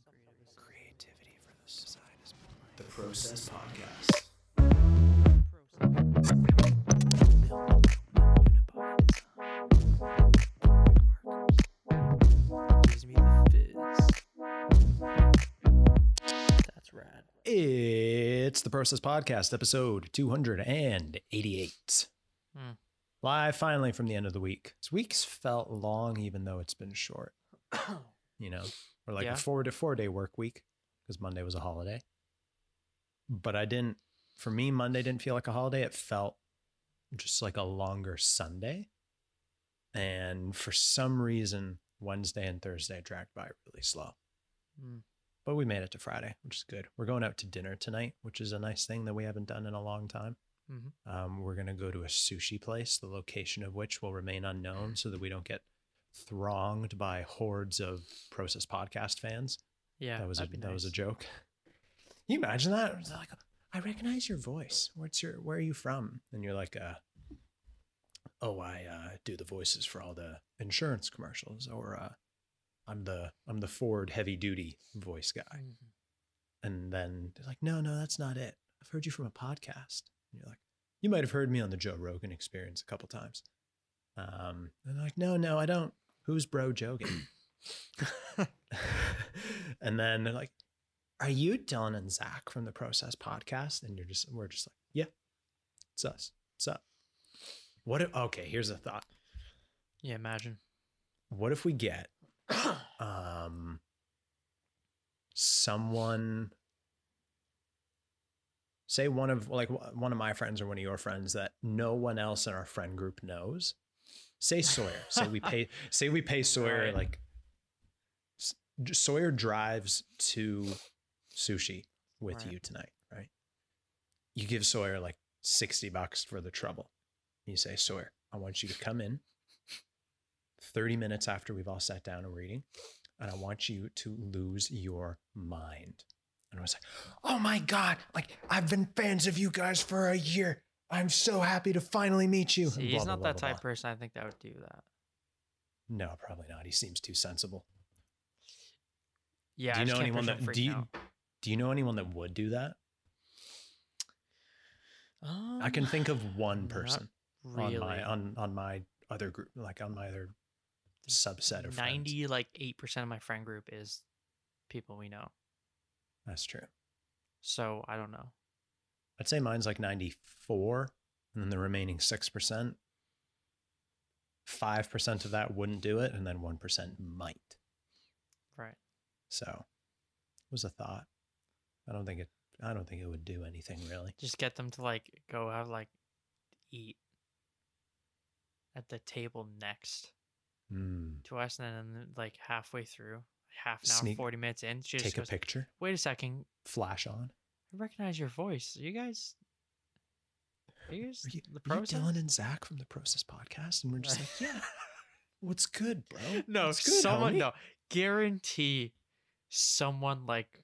Some creative Creativity for the side is the Process Podcast. Gives me the fizz. That's rad. It's the Process Podcast, episode 288. Hmm. Live finally from the end of the week. This week's felt long, even though it's been short. You know, or like Yeah. a four to four day work week because Monday was a holiday. But I didn't, for me, Monday didn't feel like a holiday. It felt just like a longer Sunday. And for some reason, Wednesday and Thursday dragged by really slow. Mm. But we made it to Friday, which is good. We're going out to dinner tonight, which is a nice thing that we haven't done in a long time. Mhm. Um, we're going to go to a sushi place, the location of which will remain unknown so that we don't get thronged by hordes of Process Podcast fans. Yeah, that was a be that was a joke. Can you imagine that? It's like, I recognize your voice. What's your where are you from? And you're like, uh, oh, I uh, do the voices for all the insurance commercials, or uh, I'm the I'm the Ford heavy duty voice guy. Mhm. And then they're like, no, no, that's not it. I've heard you from a podcast. And you're like, you might have heard me on the Joe Rogan experience a couple times. Um, and they're like, no, no, I don't. Who's bro Jogan? and then they're like, are you Dylan and Zak from the Process podcast? And you're just, we're just like, yeah, it's us. What's up? What if, okay, here's a thought. Yeah, imagine. What if we get um someone say one of like one of my friends or one of your friends that no one else in our friend group knows say sawyer say we pay say we pay sawyer Right. like sawyer drives to sushi with Right. you tonight right you give sawyer like 60 bucks for the trouble you say sawyer i want you to come in 30 minutes after we've all sat down and reading, and I want you to lose your mind. And I was like, oh my God, like I've been fans of you guys for a year. I'm so happy to finally meet you. See, he's blah, not blah, that blah, type person. I think that would do that. No, probably not. He seems too sensible. Yeah. do you know anyone that do you, out. do you know anyone that would do that? I can Um, think of one person really. on my on on my other group, like on my other subset of friends. Ninety, like eight percent of my friend group is people we know. That's true. So I don't know. I'd say mine's like 94, and then the remaining 6%, 5% of that wouldn't do it, and then 1% might. Right. So it was a thought. I don't think it I don't think it would do anything really. Just get them to like go have like eat at the table next Hmm. to us, and then like halfway through, half an hour, Sneak- forty minutes in, she just Take a picture, "Wait a second, flash on. I recognize your voice. Are you guys, are you guys Are you, the are you? Dylan and Zak from the Process Podcast? And we're just like, yeah. What's good, bro? No, What's good, someone homie?" no guarantee someone like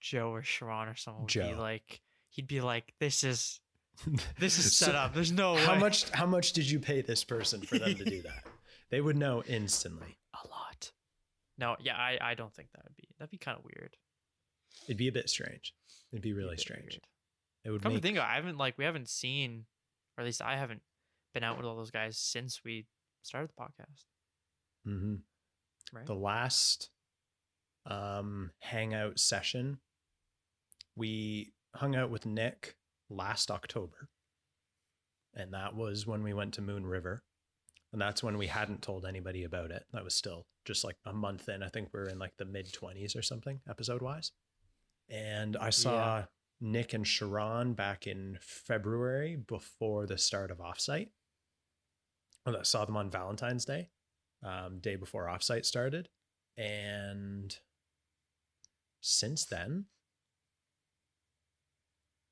Joe or Sharon or someone would be like he'd be like, This is this is set So- up. There's no How way. much how much did you pay this person for them to do that? They would know instantly. A lot. No, yeah, I, I don't think that would be that'd be kind of weird. It'd be a bit strange. It'd be Be a really bit strange. weird. It would Come make to think of it, I haven't like we haven't seen or at least I haven't been out with all those guys since we started the podcast. Mm-hmm. Right. the last um hangout session we hung out with nick last october and that was when we went to moon river and that's when we hadn't told anybody about it that was still just like a month in i think we are in like the mid 20s or something episode wise and i saw nick and sharon back in february before the start of offsite i saw them on valentine's day um, day before offsite started. And since then,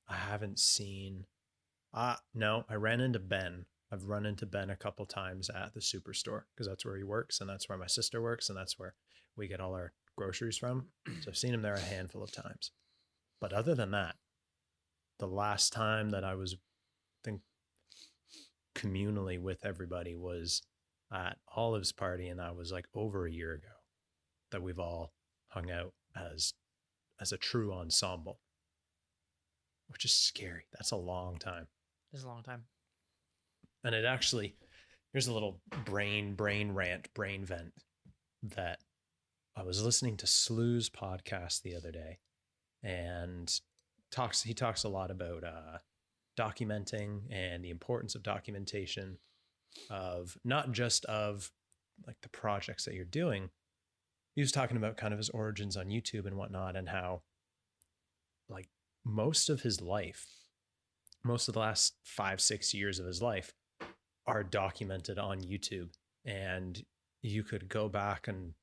I haven't seen. Uh, no, I ran into Ben. I've run into Ben a couple times at the superstore because that's where he works and that's where my sister works and that's where we get all our groceries from. So I've seen him there a handful of times. But other than that, the last time that I was, I think, communally with everybody was at Olive's party, and that was like over a year ago that we've all hung out as as a true ensemble. Which is scary. That's a long time. It's a long time. And it actually here's a little brain brain rant, brain vent that I was listening to Slew's podcast the other day and talks he talks a lot about uh documenting and the importance of documentation of not just of like the projects that you're doing. He was talking about kind of his origins on YouTube and whatnot, and how like most of his life, most of the last five, six years of his life are documented on YouTube. And you could go back and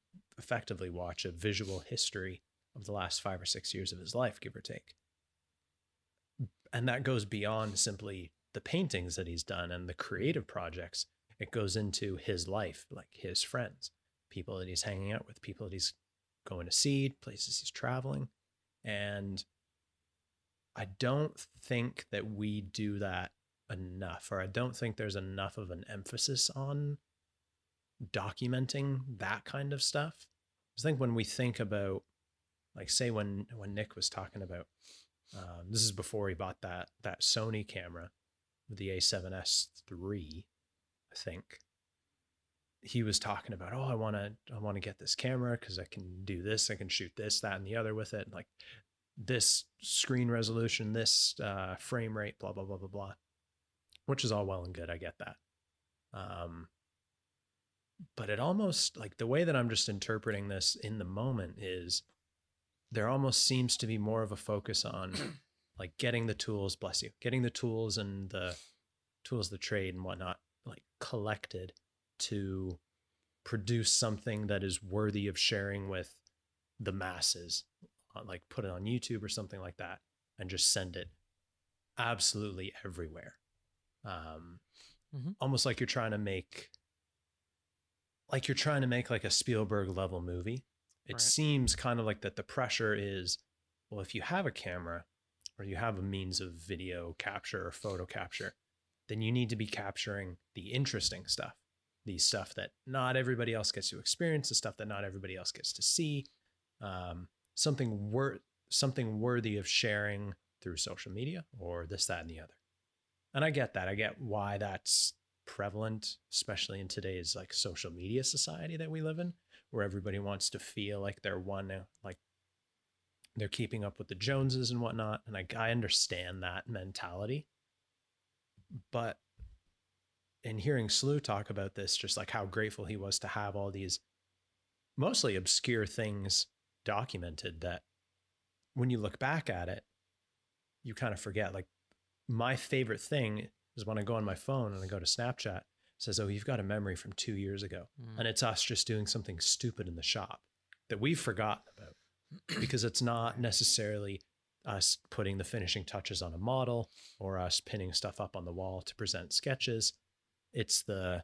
effectively watch a visual history of the last five or six years of his life, give or take. And that goes beyond simply the paintings that he's done and the creative projects. It goes into his life, like his friends, people that he's hanging out with, people that he's going to see, places he's traveling. And I don't think that we do that enough, or I don't think there's enough of an emphasis on documenting that kind of stuff. I think when we think about, like, say when when Nick was talking about, um, this is before he bought that that Sony camera, the A7S three, I think. He was talking about, oh, I want to, I want to get this camera because I can do this, I can shoot this, that, and the other with it. Like this screen resolution, this uh, frame rate, blah blah blah blah blah, which is all well and good. I get that. Um, but it almost like the way that I'm just interpreting this in the moment is there almost seems to be more of a focus on like getting the tools, bless you, getting the tools and the tools of the trade and whatnot, like collected to produce something that is worthy of sharing with the masses, uh, like put it on YouTube or something like that, and just send it absolutely everywhere. Um, Mhm. Almost like you're trying to make, like you're trying to make like a Spielberg level movie. It Right. seems kind of like that the pressure is, well, if you have a camera or you have a means of video capture or photo capture, then you need to be capturing the interesting stuff, the stuff that not everybody else gets to experience, the stuff that not everybody else gets to see, um, something worth something worthy of sharing through social media or this, that, and the other. And I get that. I get why that's prevalent, especially in today's like social media society that we live in, where everybody wants to feel like they're one, like they're keeping up with the Joneses and whatnot. And I, I understand that mentality. But in hearing Slew talk about this, just like how grateful he was to have all these mostly obscure things documented that when you look back at it, you kind of forget. Like my favorite thing when I go on my phone and I go to Snapchat, it says, Oh, you've got a memory from two years ago. Mm. And it's us just doing something stupid in the shop that we've forgotten about because it's not necessarily us putting the finishing touches on a model or us pinning stuff up on the wall to present sketches. It's the,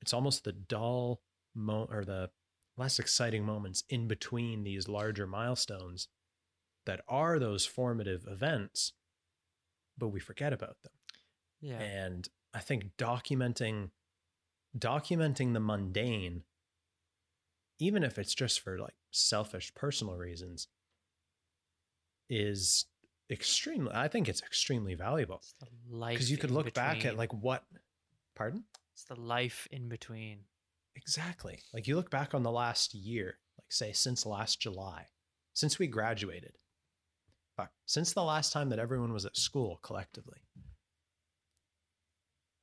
it's almost the dull mo or the less exciting moments in between these larger milestones that are those formative events, but we forget about them. Yeah. And I think documenting documenting the mundane, even if it's just for like selfish personal reasons, is extremely I think it's extremely valuable. It's the life Because you could look back at like what pardon? it's the life in between. Exactly. Like you look back on the last year, like say since last July, since we graduated. Fuck, since the last time that everyone was at school collectively.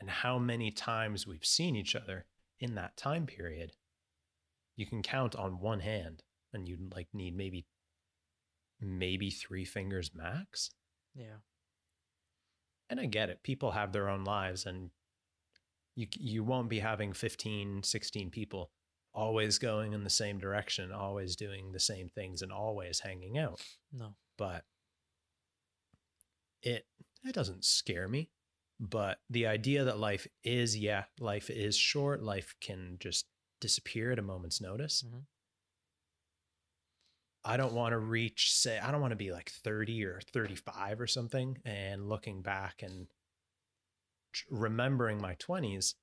And how many times we've seen each other in that time period. You can count on one hand and you'd like need maybe maybe 3 fingers max. Yeah. And I get it. People have their own lives and you you won't be having 15, 16 people always going in the same direction, always doing the same things and always hanging out. No. But it it doesn't scare me. But the idea that life is, yeah, life is short, life can just disappear at a moment's notice. Mhm. I don't want to reach, say, I don't want to be like 30 or 35 or something and looking back and remembering my 20s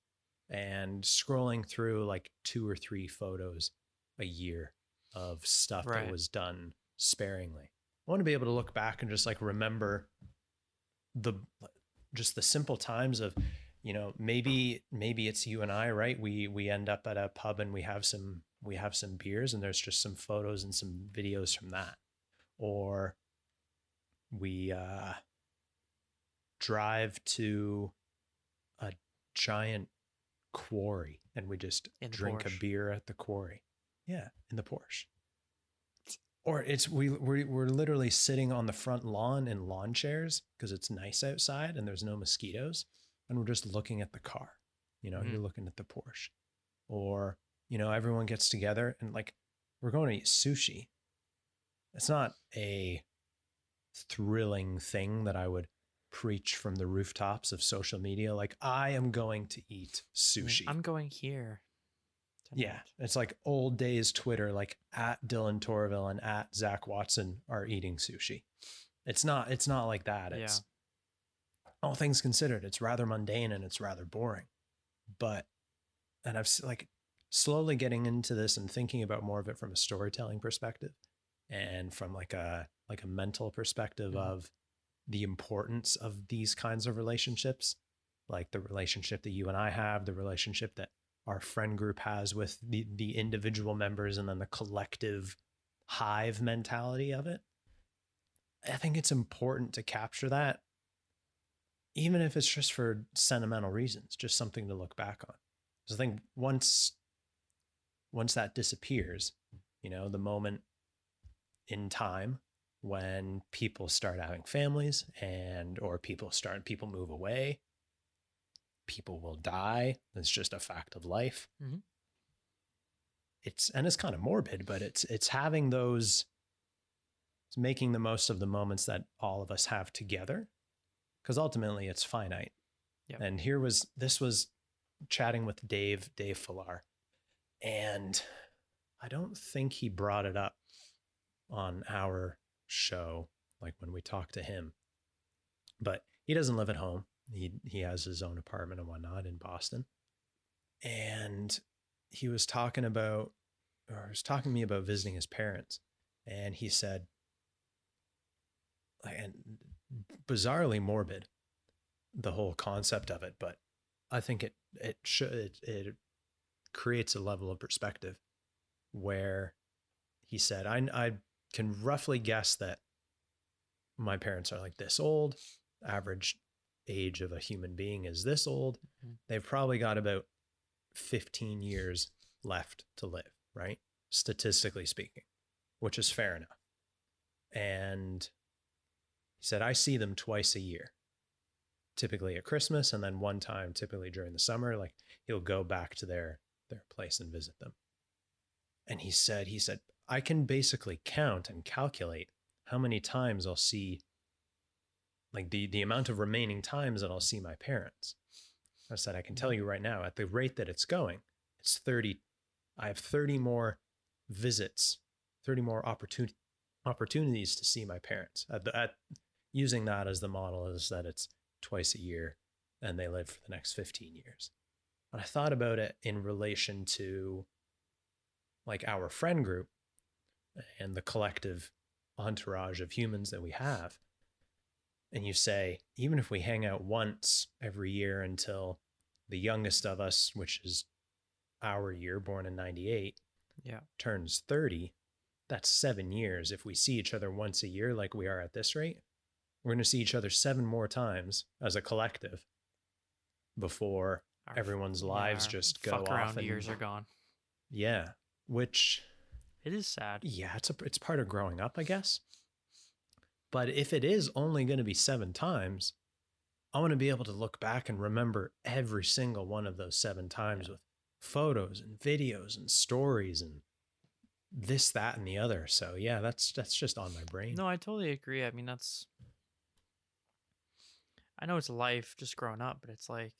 and scrolling through like two or three photos a year of stuff Right. that was done sparingly. I want to be able to look back and just like remember the just the simple times of you know maybe maybe it's you and I right? We we end up at a pub and we have some we have some beers and there's just some photos and some videos from that. Or we uh drive to a giant quarry and we just drink a beer at the quarry. Yeah in the Porsche or it's we we're, we're literally sitting on the front lawn in lawn chairs because it's nice outside and there's no mosquitoes and we're just looking at the car you know Mhm. you're looking at the porsche or you know everyone gets together and like we're going to eat sushi it's not a thrilling thing that i would preach from the rooftops of social media like i am going to eat sushi I'm going here. Yeah, it's like old days Twitter, like at Dylan Torraville and at Zak Watson are eating sushi. It's not. It's not like that. Yeah. It's all things considered. It's rather mundane and it's rather boring. But and I've like slowly getting into this and thinking about more of it from a storytelling perspective and from like a like a mental perspective Mhm. of the importance of these kinds of relationships, like the relationship that you and I have, the relationship that our friend group has with the the individual members and then the collective hive mentality of it. I think it's important to capture that even if it's just for sentimental reasons, just something to look back on. 'Cause I think once once that disappears, you know, the moment in time when people start having families and or people start people move away people will die that's just a fact of life Mhm. it's and it's kind of morbid but it's it's having those it's making the most of the moments that all of us have together because ultimately it's finite Yep. and here was this was chatting with dave dave Fillar, and i don't think he brought it up on our show like when we talked to him but he doesn't live at home he he has his own apartment and whatnot in boston. And he was talking about or he was talking to me about visiting his parents. And he said and bizarrely morbid the whole concept of it but i think it it should it, it creates a level of perspective where he said i i can roughly guess that my parents are like this old average age of a human being is this old Mhm. they've probably got about 15 years left to live right? Statistically speaking which is fair enough. And he said i see them twice a year typically at christmas and then one time typically during the summer like he'll go back to their their place and visit them. And he said he said i can basically count and calculate how many times i'll see like the the amount of remaining times that i'll see my parents. I said i can tell you right now at the rate that it's going it's 30 i have 30 more visits 30 more opportunity opportunities to see my parents. At, the, at using that as the model is that it's twice a year and they live for the next 15 years. And i thought about it in relation to like our friend group and the collective entourage of humans that we have and you say even if we hang out once every year until the youngest of us which is our year born in 98 Yeah. turns 30 that's 7 years if we see each other once a year like we are at this rate we're going to see each other 7 more times as a collective before Our everyone's lives our just go fuck off around and years are gone. yeah which It is sad. yeah it's a it's part of growing up i guess but if it is only going to be seven times i want to be able to look back and remember every single one of those seven times with photos and videos and stories and this that and the other so yeah that's that's just on my brain No, I totally agree. I mean, that's. I know it's life just growing up, but it's like.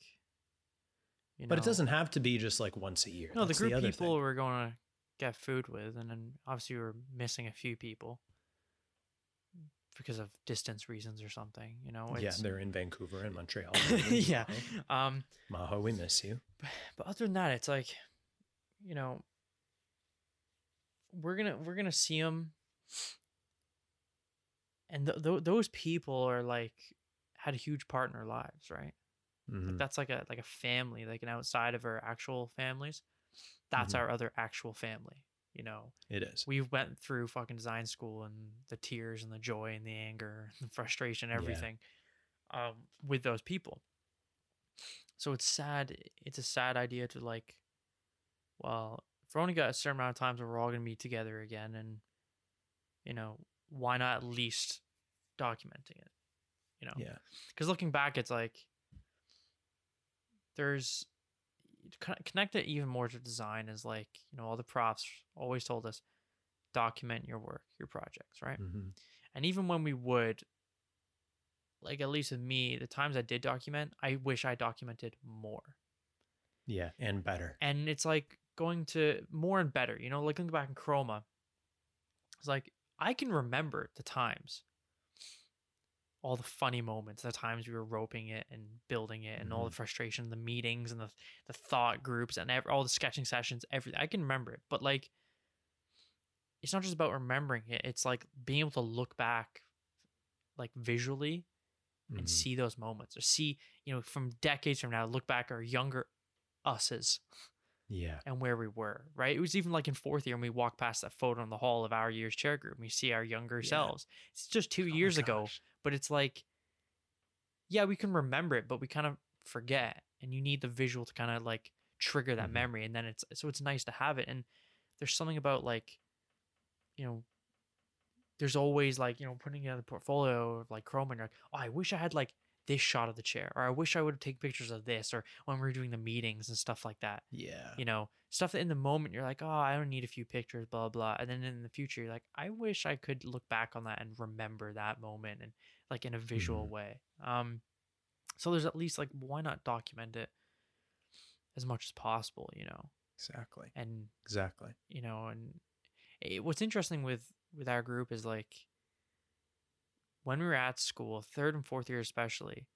You know, but it doesn't have to be just like once a year No, the That's group other people thing. we're going to get food with, and then obviously we're missing a few people because of distance reasons or something. You know, yeah they're in vancouver and montreal yeah. Um, maho we miss you but other than that, it's like, you know, we're gonna we're gonna see them, and th- th- those people are like had a huge part in our lives, right? Mhm. Like that's like a like a family, like an outside of our actual families. That's Mhm. our other actual family. You know, It is. we went through fucking design school and the tears and the joy and the anger and the frustration, Yeah. everything, um, with those people. So it's sad. It's a sad idea to like, well, if we're only got a certain amount of times where we're all gonna be together again, and you know, why not at least documenting it? You know, Yeah. because looking back, it's like there's to connect it even more to design is like you know all the profs always told us document your work, your projects, right? Mhm. And even when we would, like at least with me, the times I did document, I wish I documented more. Yeah. And better. And it's like going to more and better, you know, looking back in Chroma, it's like I can remember the times, all the funny moments, the times we were roping it and building it, and all the frustration, the meetings and the the thought groups and ev- all the sketching sessions, everything. I can remember it, but like, it's not just about remembering it. It's like being able to look back, like visually, and Mhm. see those moments, or see you know from decades from now, look back at our younger us's Yeah. and where we were, right? It was even like in fourth year when we walked past that photo in the hall of our year's chair group and we see our younger Yeah. selves. It's just two Oh years ago. But it's like, yeah, we can remember it, but we kind of forget. And you need the visual to kind of like trigger that Mhm. memory. And then it's, so it's nice to have it. And there's something about like, you know, there's always like, you know, putting in the portfolio of like Chrome and you're like, oh, I wish I had like this shot of the chair, or I wish I would have taken pictures of this, or when we were doing the meetings and stuff like that Yeah. you know stuff that in the moment you're like oh i don't need a few pictures blah blah and then in the future you're like i wish i could look back on that and remember that moment and like in a visual Mhm. way um so there's at least like why not document it as much as possible you know Exactly. and Exactly. you know and it, what's interesting with with our group is like when we were at school third and fourth year especially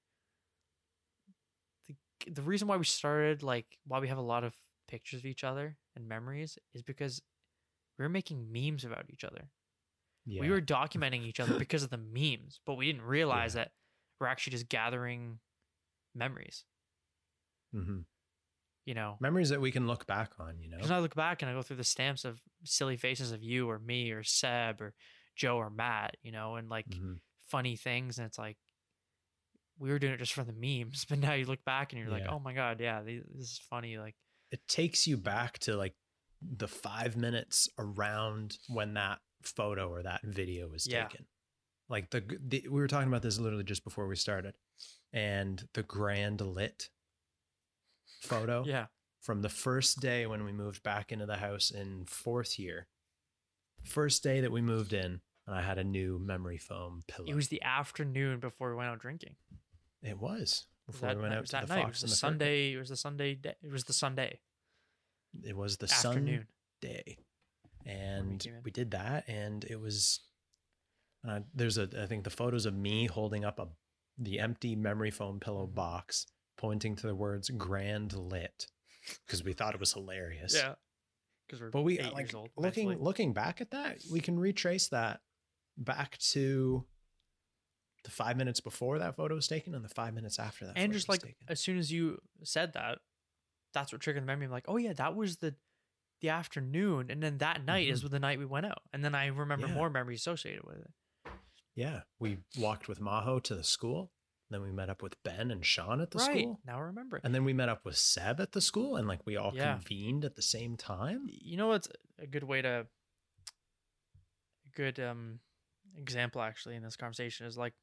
the, the reason why we started like why we have a lot of pictures of each other and memories is because we were making memes about each other Yeah. we were documenting each other because of the memes but we didn't realize that we're actually just gathering memories hmm you know memories that we can look back on. You know. Because I look back and I go through the stamps of silly faces of you or me or Seb or Joe or Matt, you know, and like Mhm. Funny things. And it's like, we were doing it just for the memes. But now you look back and you're like, oh my God, yeah, this is funny. Like, It takes you back to like the five minutes around when that photo or that video was Yeah. taken. Like the, the we were talking about this literally just before we started, and the grand lit photo yeah, from the first day when we moved back into the house in fourth year. First day that we moved in, and I had a new memory foam pillow. it was the afternoon before we went out drinking. It was Was before that, we went out to that the night? It was the Sunday. It was the Sunday. Day, it was the Sunday It was the afternoon. day, and in. we did that, and it was. Uh, there's a I think the photos of me holding up a the empty memory foam pillow box, pointing to the words "grand lit," because we thought it was hilarious. Yeah, because we're but we eight like years old. looking mentally. looking back at that we can retrace that back to the five minutes before that photo was taken and the five minutes after that and just like taken. as soon as you said that, that's what triggered the memory. I'm like, oh yeah, that was the the afternoon, and then that night is the night we went out, and then I remember Mm-hmm. Yeah. more memories associated with it. yeah we walked with maho to the school then we met up with ben and sean at the right school now, I remember. and then we met up with seb at the school and like we all Yeah. convened at the same time you know what's a good way to a good um example actually in this conversation is like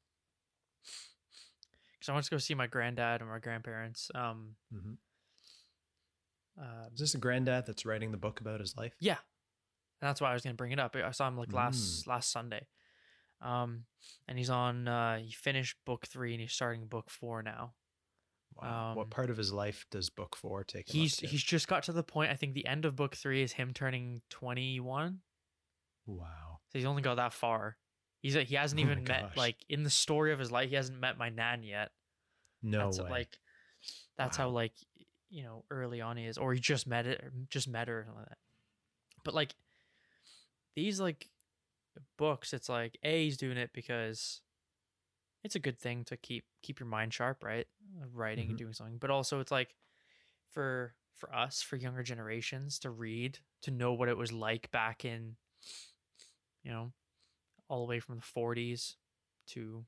because I want to go see my granddad and my grandparents. Um, Mhm. uh, is this a granddad that's writing the book about his life Yeah, and that's why I was gonna bring it up. I saw him like last last Sunday, um, and he's on. Uh, he finished book three and he's starting book four now. wow. what um, part of his life does book four take He's to? he's just got to the point. I think the end of book three is him turning twenty one. wow So he's only got that far. He's he hasn't Oh even met gosh. like in the story of his life. He hasn't met my nan yet. no that's way like that's how like you know early on he is, or he just met it, or just met her or something like that. But like these like books, it's like A, he's doing it because it's a good thing to keep keep your mind sharp, right? Writing and Mhm. doing something. But also it's like for for us, for younger generations to read, to know what it was like back in you know, all the way from the 40s to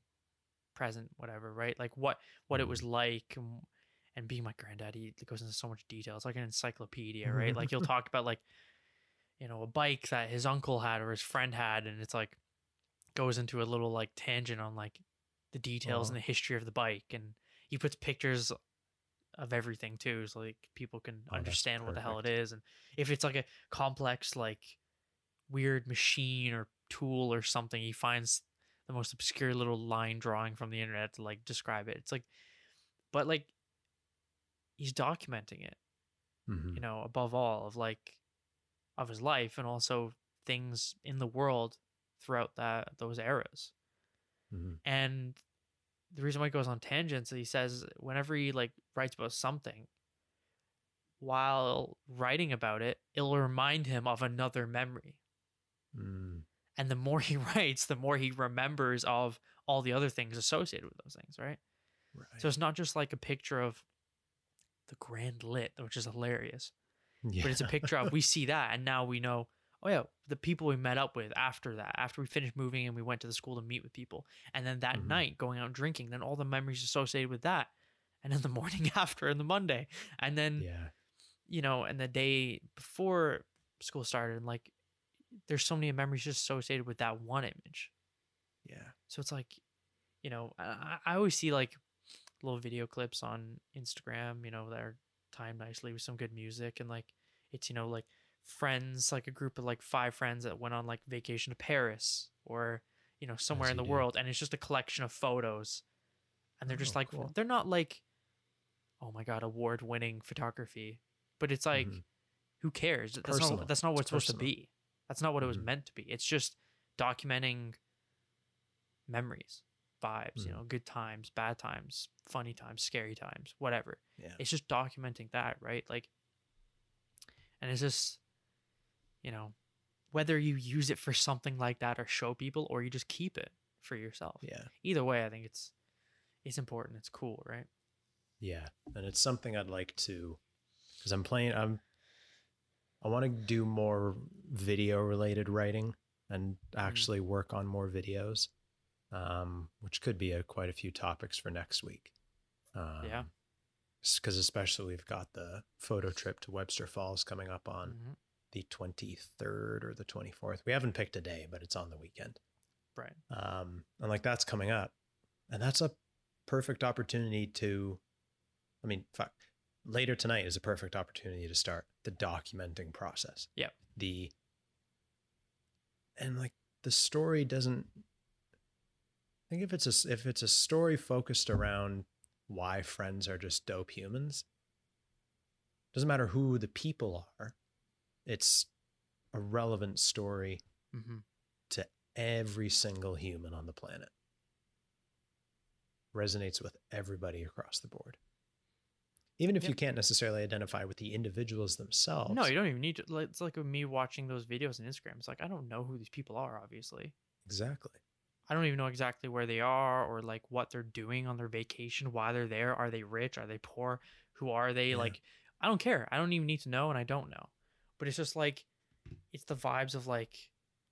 present whatever, right? Like what what it was like and, and being my granddad, he goes into so much detail. It's like an encyclopedia, right? like he'll talk about like you know, a bike that his uncle had or his friend had and it's like goes into a little like tangent on like the details and Uh-huh. the history of the bike and he puts pictures of everything too so like people can Oh, understand what the hell it is and if it's like a complex like weird machine or tool or something he finds the most obscure little line drawing from the internet to like describe it it's like but like he's documenting it Mhm. you know above all of like of his life and also things in the world throughout that those eras Mhm. and the reason why he goes on tangents is he says whenever he like writes about something while writing about it it'll remind him of another memory Mm. And the more he writes the more he remembers of all the other things associated with those things right Right. so it's not just like a picture of the grand lit which is hilarious yeah. but it's a picture of we see that and now we know oh yeah the people we met up with after that after we finished moving and we went to the school to meet with people and then that Mhm. night going out and drinking then all the memories associated with that and then the morning after and the monday and then yeah. you know and the day before school started and like there's so many memories just associated with that one image Yeah. so it's like, you know, I, I always see like little video clips on Instagram, you know, that are timed nicely with some good music. And like, it's, you know, like friends, like a group of like five friends that went on like vacation to Paris or, you know, somewhere As in the do. world. And it's just a collection of photos. And they're just Oh, like, cool. they're not like, oh my God, award winning photography. But it's like, Mhm. who cares? That's Personal. not, that's not what it's It's supposed to be. That's not what it was Mhm. meant to be. It's just documenting memories, vibes, you Mhm. know, good times, bad times, funny times, scary times, whatever. Yeah. It's just documenting that, right? Like, and it's just, you know, whether you use it for something like that or show people or you just keep it for yourself. Yeah. Either way, I think it's it's important. It's cool, right? Yeah. And it's something I'd like to because I'm playing I'm I want to do more video related writing and actually work on more videos. Um, which could be a, quite a few topics for next week. Um, Yeah. Because especially we've got the photo trip to Webster Falls coming up on Mhm. the 23rd or the 24th. We haven't picked a day, but it's on the weekend. Right. um, and like that's coming up and that's a perfect opportunity to i mean fuck later tonight is a perfect opportunity to start the documenting process Yep. the and like the story doesn't i think if it's a if it's a story focused around why friends are just dope humans doesn't matter who the people are it's a relevant story hmm to every single human on the planet. Resonates with everybody across the board. Even if you can't necessarily identify with the individuals themselves. No, you don't even need to. like, It's like me watching those videos on Instagram. It's like I don't know who these people are. Obviously, Exactly. I don't even know exactly where they are or like what they're doing on their vacation, why they're there. Are they rich? Are they poor? Who are they? Yeah. Like, I don't care. I don't even need to know, and I don't know. But it's just like, it's the vibes of like,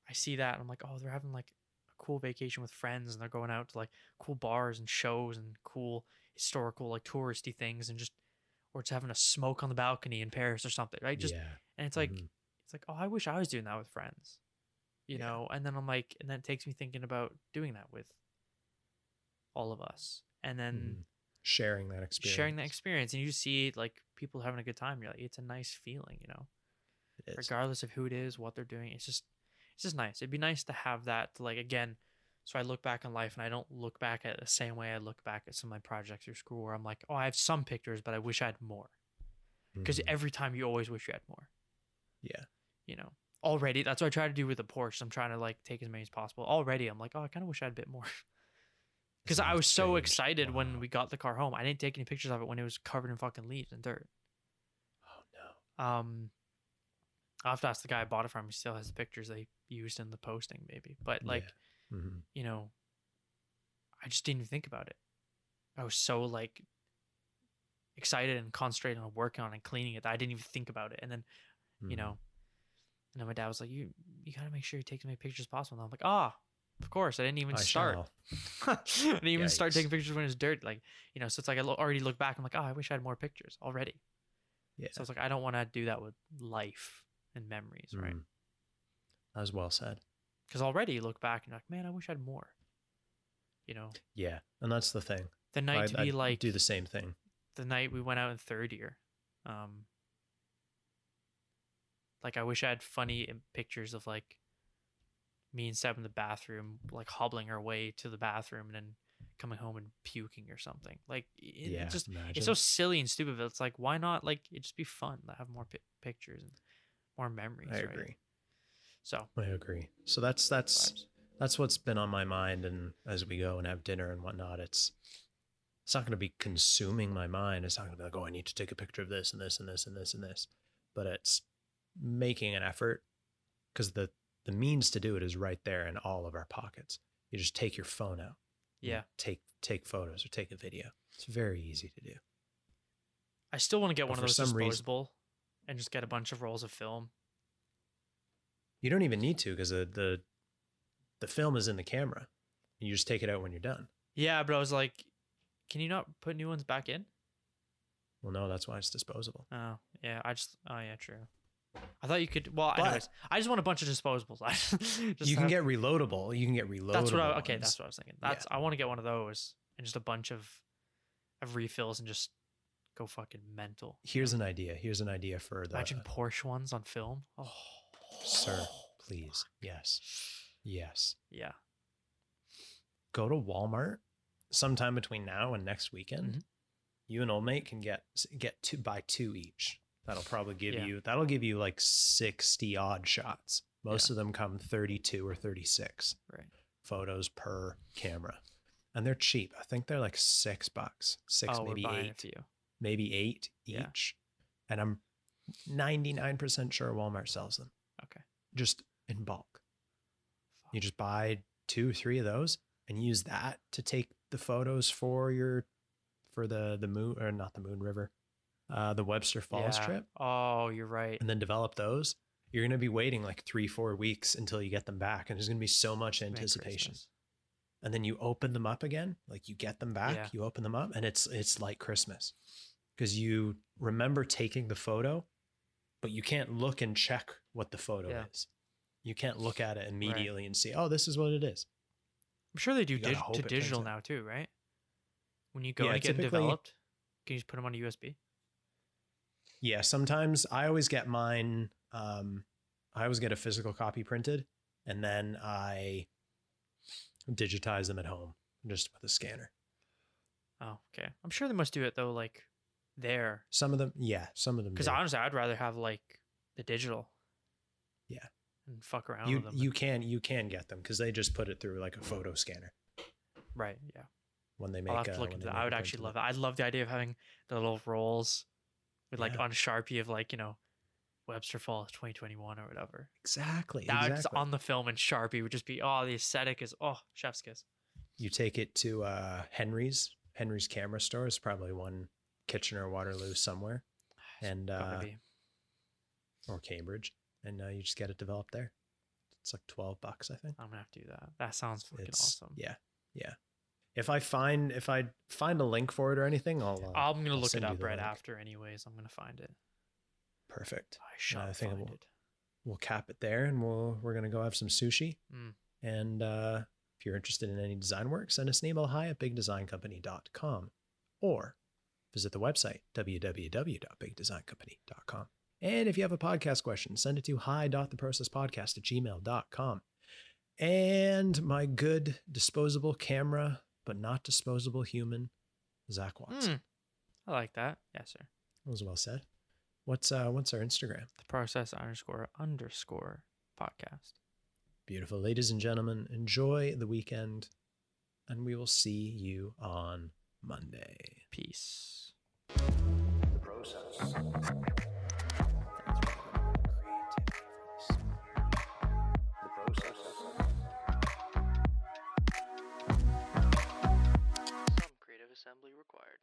I see that, and I'm like, oh, they're having like a cool vacation with friends, and they're going out to like cool bars and shows and cool historical like touristy things, and just or just having a smoke on the balcony in Paris or something, right? Just yeah. and it's like Mhm. it's like oh i wish i was doing that with friends you Yeah. know and then i'm like and then it takes me thinking about doing that with all of us and then Mhm. sharing that experience. sharing that experience and you see like people having a good time you're like it's a nice feeling you know regardless of who it is what they're doing it's just it's just nice it'd be nice to have that to like again so i look back on life and i don't look back at the same way i look back at some of my projects or school where i'm like oh i have some pictures but i wish i had more because Mhm. every time you always wish you had more yeah. you know already that's what i try to do with the porsche i'm trying to like take as many as possible already i'm like oh i kind of wish i had a bit more because i was so strange. excited when we got the car home i didn't take any pictures of it when it was covered in fucking leaves and dirt Oh no. um I'll have to ask the guy I bought it from. He still has the pictures they used in the posting, maybe. But like, hmm you know, I just didn't even think about it. I was so like excited and concentrated on working on and cleaning it that I didn't even think about it. And then, Mm-hmm. you know, and then my dad was like, "You, you gotta make sure you take as many pictures as possible." And I'm like, "Ah, of course." I didn't even I start. I didn't even start taking pictures when it was dirt. Like, you know, so it's like I already look back. I'm like, "Oh, I wish I had more pictures already." Yeah. So I was like I don't want to do that with life and memories, right? Mm. That was well said. Because already you look back and you're like, "Man, I wish I had more." You know, Yeah, and that's the thing. the night I, to be I like do the same thing. the night we went out in third year. Um, like I wish I had funny pictures of like me and Seb in the bathroom, like hobbling our way to the bathroom and then coming home and puking or something. Like it, yeah, it just imagine. it's so silly and stupid. But it's like why not like it just be fun to have more pi- pictures and more memories. I right? agree. So I agree. So that's that's vibes. that's what's been on my mind, and as we go and have dinner and whatnot, it's it's not going to be consuming my mind. It's not going to be like, oh, I need to take a picture of this and this and this and this and this, but it's making an effort because the the means to do it is right there in all of our pockets. You just take your phone out, yeah, take take photos or take a video. It's very easy to do. I still want to get But one of those some reason- disposable and just get a bunch of rolls of film. You don't even need to because the, the the film is in the camera. and You just take it out when you're done. Yeah, but I was like, can you not put new ones back in? Well, no, that's why it's disposable. Oh, yeah. I just. Oh, yeah. True. I thought you could. Well, But- anyways, I just want a bunch of disposables. Just you can have- get reloadable. You can get reloadable. That's what. I, okay, ones. that's what I was thinking. That's. I want to get one of those and just a bunch of, of refills and just go fucking mental. Here's an idea. Here's an idea for the Imagine Porsche ones on film. Oh, sir. Please, yes, yes. Yeah. Go to Walmart sometime between now and next weekend. Mhm. You and old mate can get get two buy two each. That'll probably give Yeah. you that'll give you like sixty odd shots. Most of them come thirty two or thirty six Right. photos per camera, and they're cheap. I think they're like six bucks, six oh, maybe eight. maybe eight Yeah. each. And I'm 99% sure Walmart sells them. Just in bulk. You just buy two, three of those and use that to take the photos for your, for the, the moon, or not the Moon River, uh, the Webster Falls Yeah. trip, Oh, you're right. and then develop those. You're going to be waiting like three, four weeks until you get them back. And there's going to be so much anticipation. And then you open them up again, like you get them back, Yeah. you open them up, and it's it's like Christmas because you remember taking the photo, but you can't look and check what the photo Yeah. is. You can't look at it immediately and see, oh, this is what it is. I'm sure they do dig- to digital now too, right? When you go Yeah, to get them developed, can you just put them on a USB? Yeah, sometimes I always get mine. Um, I always get a physical copy printed, and then I digitize them at home just with a scanner. Oh, okay. I'm sure they must do it though, like there, Some of them, yeah, some of them. because honestly, I'd rather have like the digital. Yeah. And fuck around you with them. you can you can get them because they just put it through like a photo scanner right? Yeah. when they make. I'll have uh, to look when into that. I would actually love it. I'd love the idea of having the little rolls with like Yeah. on Sharpie of like you know Webster Falls 2021 or whatever. Exactly. That would just exactly. on the film and Sharpie would just be oh the aesthetic is oh chef's kiss. you take it to uh, Henry's. Henry's camera store is probably one Kitchener, Waterloo somewhere, and uh, or Cambridge, and uh, you just get it developed there. It's like twelve bucks, I think. I'm gonna have to do that. That sounds fucking It's awesome. yeah, yeah. If I find if I find a link for it or anything, I'll. Uh, I'm gonna I'll look it up right link. after, anyways. I'm gonna find it. perfect. I shall I think find we'll- it. We'll cap it there, and we'll we're gonna go have some sushi. Mm. And uh, if you're interested in any design work, send us an email hi at bigdesigncompany.com or visit the website www.bigdesigncompany.com. And if you have a podcast question, send it to hi.theprocesspodcast at gmail.com. And my good disposable camera, but not disposable human, Zak Watson. Mm. I like that. Yes, sir. That was well said. What's uh what's our Instagram? The process underscore underscore podcast. Beautiful ladies and gentlemen, enjoy the weekend, and we will see you on Monday. Peace. The process. Assembly required.